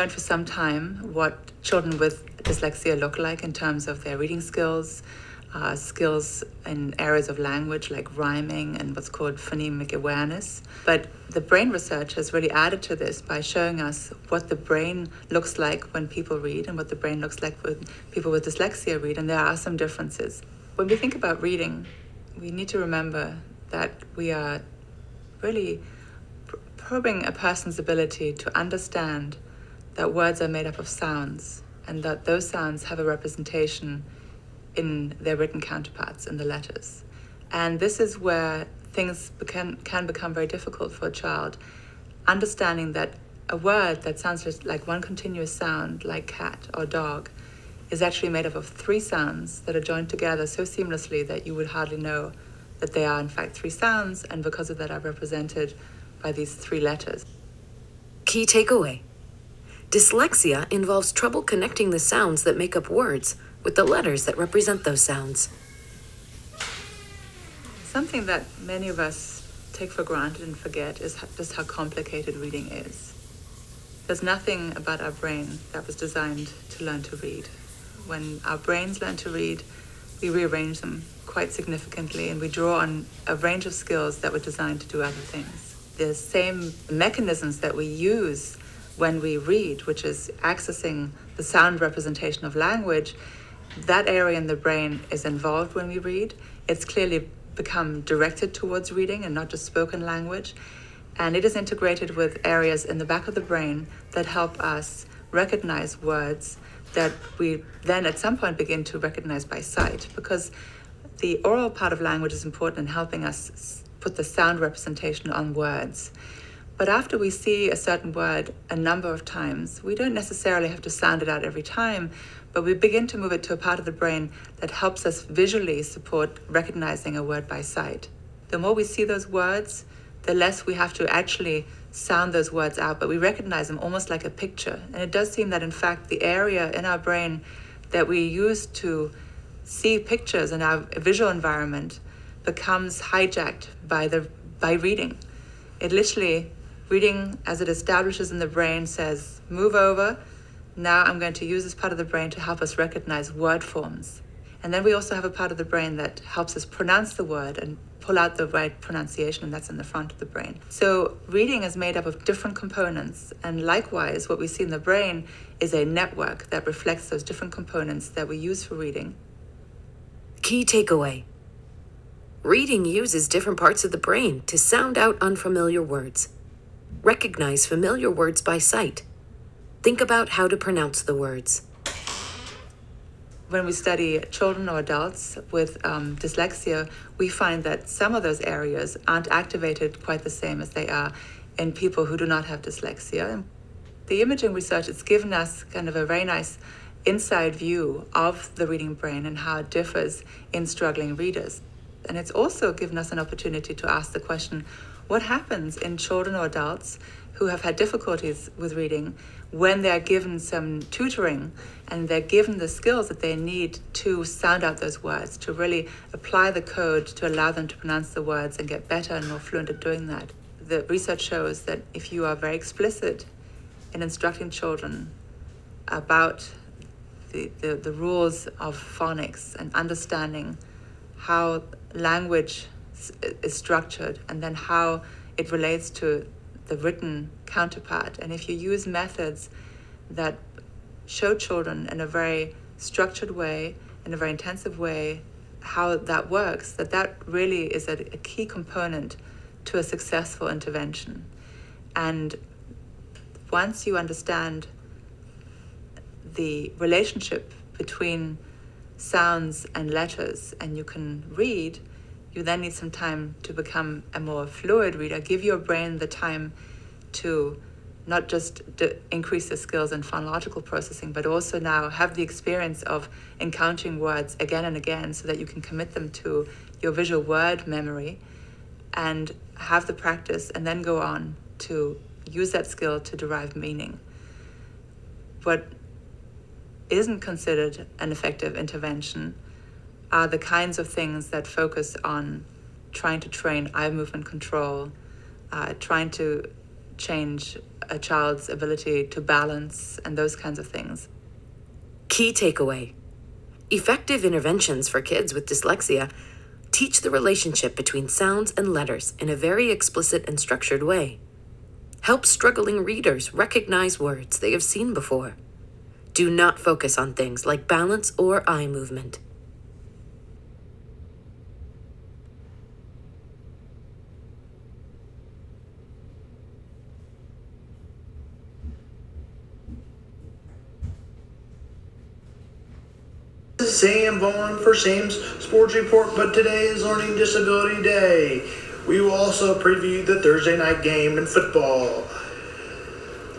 known for some time what children with dyslexia look like in terms of their reading skills, uh, skills in areas of language like rhyming and what's called phonemic awareness. But the brain research has really added to this by showing us what the brain looks like when people read and what the brain looks like when people with dyslexia read, and there are some differences. When we think about reading, we need to remember that we are really probing a person's ability to understand that words are made up of sounds and that those sounds have a representation in their written counterparts in the letters. And this is where things can, can become very difficult for a child. Understanding that a word that sounds just like one continuous sound, like cat or dog, is actually made up of three sounds that are joined together so seamlessly that you would hardly know that they are, in fact, three sounds, and because of that, are represented by these three letters. Key takeaway Dyslexia involves trouble connecting the sounds that make up words with the letters that represent those sounds. Something that many of us take for granted and forget is just how complicated reading is. There's nothing about our brain that was designed to learn to read. When our brains learn to read, we rearrange them quite significantly and we draw on a range of skills that were designed to do other things. The same mechanisms that we use when we read, which is accessing the sound representation of language, that area in the brain is involved when we read. It's clearly become directed towards reading and not just spoken language. And it is integrated with areas in the back of the brain that help us recognize words that we then at some point begin to recognize by sight because the oral part of language is important in helping us put the sound representation on words. But after we see a certain word a number of times, we don't necessarily have to sound it out every time but we begin to move it to a part of the brain that helps us visually support recognizing a word by sight. The more we see those words, the less we have to actually sound those words out, but we recognize them almost like a picture. And it does seem that, in fact, the area in our brain that we use to see pictures in our visual environment becomes hijacked by the by reading. It literally reading as it establishes in the brain says move over now I'm going to use this part of the brain to help us recognize word forms. And then we also have a part of the brain that helps us pronounce the word and pull out the right pronunciation, and that's in the front of the brain. So, reading is made up of different components, and likewise, what we see in the brain is a network that reflects those different components that we use for reading. Key takeaway Reading uses different parts of the brain to sound out unfamiliar words, recognize familiar words by sight, Think about how to pronounce the words. When we study children or adults with um, dyslexia, we find that some of those areas aren't activated quite the same as they are in people who do not have dyslexia. The imaging research has given us kind of a very nice inside view of the reading brain and how it differs in struggling readers. And it's also given us an opportunity to ask the question what happens in children or adults who have had difficulties with reading when they're given some tutoring and they're given the skills that they need to sound out those words, to really apply the code to allow them to pronounce the words and get better and more fluent at doing that. The research shows that if you are very explicit in instructing children about the, the, the rules of phonics and understanding how language is structured and then how it relates to the written counterpart. And if you use methods that show children in a very structured way, in a very intensive way, how that works, that that really is a, a key component to a successful intervention. And once you understand the relationship between sounds and letters and you can read, you then need some time to become a more fluid reader. Give your brain the time to not just increase the skills in phonological processing, but also now have the experience of encountering words again and again so that you can commit them to your visual word memory and have the practice and then go on to use that skill to derive meaning. What isn't considered an effective intervention are the kinds of things that focus on trying to train eye movement control, uh, trying to change a child's ability to balance and those kinds of things. Key takeaway Effective interventions for kids with dyslexia teach the relationship between sounds and letters in a very explicit and structured way. Help struggling readers recognize words they have seen before. Do not focus on things like balance or eye movement. Sam Vaughn for Sam's Sports Report, but today is Learning Disability Day. We will also preview the Thursday night game in football.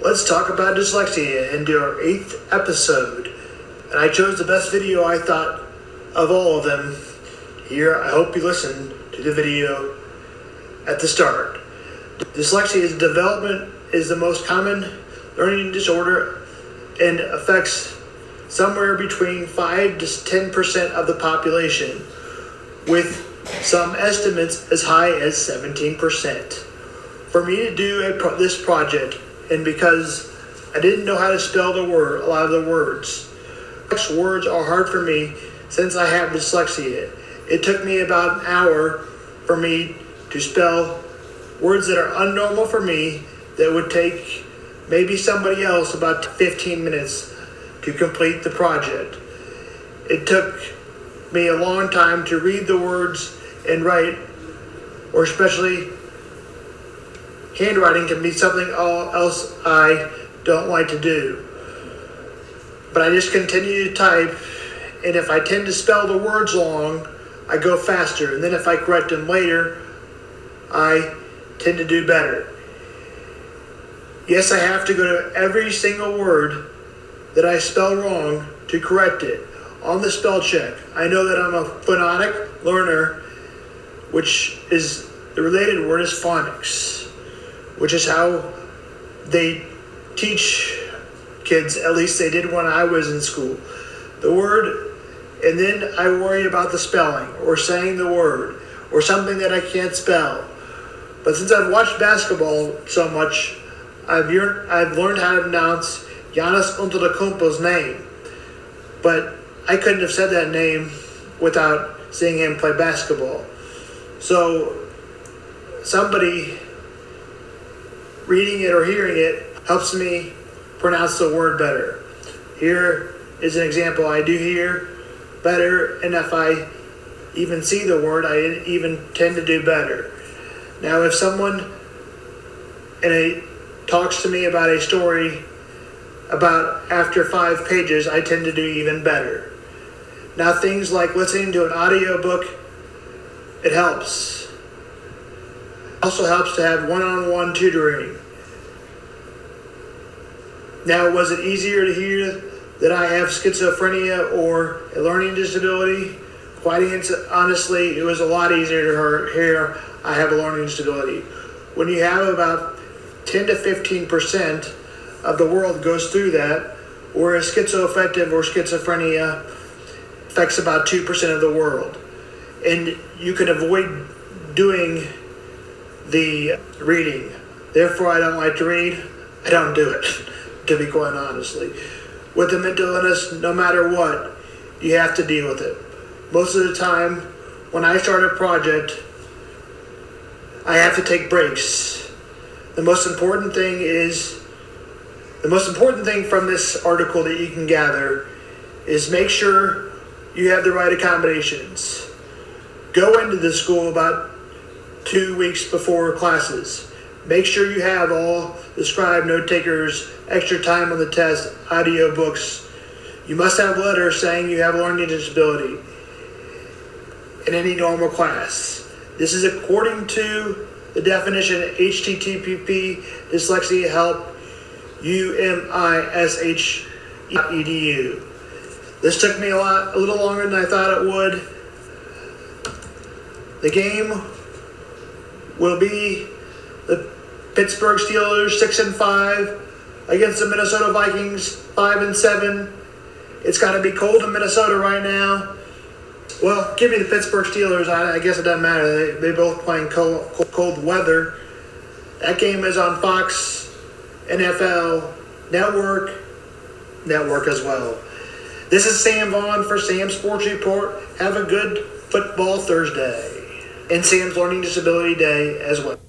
Let's talk about dyslexia and do our eighth episode. And I chose the best video I thought of all of them. Here, I hope you listen to the video at the start. Dyslexia is development is the most common learning disorder and affects somewhere between 5 to 10% of the population, with some estimates as high as 17%. For me to do pro- this project, and because I didn't know how to spell the word, a lot of the words, words are hard for me since I have dyslexia. It took me about an hour for me to spell words that are unnormal for me that would take maybe somebody else about 15 minutes to complete the project. It took me a long time to read the words and write, or especially handwriting can be something all else I don't like to do. But I just continue to type, and if I tend to spell the words long, I go faster. And then if I correct them later, I tend to do better. Yes, I have to go to every single word that I spell wrong to correct it on the spell check. I know that I'm a phonetic learner, which is the related word is phonics, which is how they teach kids, at least they did when I was in school. The word, and then I worry about the spelling or saying the word or something that I can't spell. But since I've watched basketball so much, I've, I've learned how to pronounce Giannis Antetokounmpo's name, but I couldn't have said that name without seeing him play basketball. So somebody reading it or hearing it helps me pronounce the word better. Here is an example I do hear better, and if I even see the word, I even tend to do better. Now, if someone in a talks to me about a story about after five pages, I tend to do even better. Now, things like listening to an audiobook, it helps. It also helps to have one on one tutoring. Now, was it easier to hear that I have schizophrenia or a learning disability? Quite honestly, it was a lot easier to hear I have a learning disability. When you have about 10 to 15 percent of the world goes through that, whereas schizoaffective or schizophrenia affects about 2% of the world. And you can avoid doing the reading. Therefore, I don't like to read. I don't do it, to be quite honestly. With a mental illness, no matter what, you have to deal with it. Most of the time, when I start a project, I have to take breaks. The most important thing is the most important thing from this article that you can gather is make sure you have the right accommodations. Go into the school about two weeks before classes. Make sure you have all the scribe, note takers, extra time on the test, audio books. You must have letters saying you have a learning disability in any normal class. This is according to the definition HTTP Dyslexia Help U M I S H E D U. This took me a lot, a little longer than I thought it would. The game will be the Pittsburgh Steelers six and five against the Minnesota Vikings five and seven. It's got to be cold in Minnesota right now. Well, give me the Pittsburgh Steelers. I, I guess it doesn't matter. They they both playing cold, cold, cold weather. That game is on Fox, NFL, Network, Network as well. This is Sam Vaughn for Sam Sports Report. Have a good football Thursday and Sam's Learning Disability Day as well.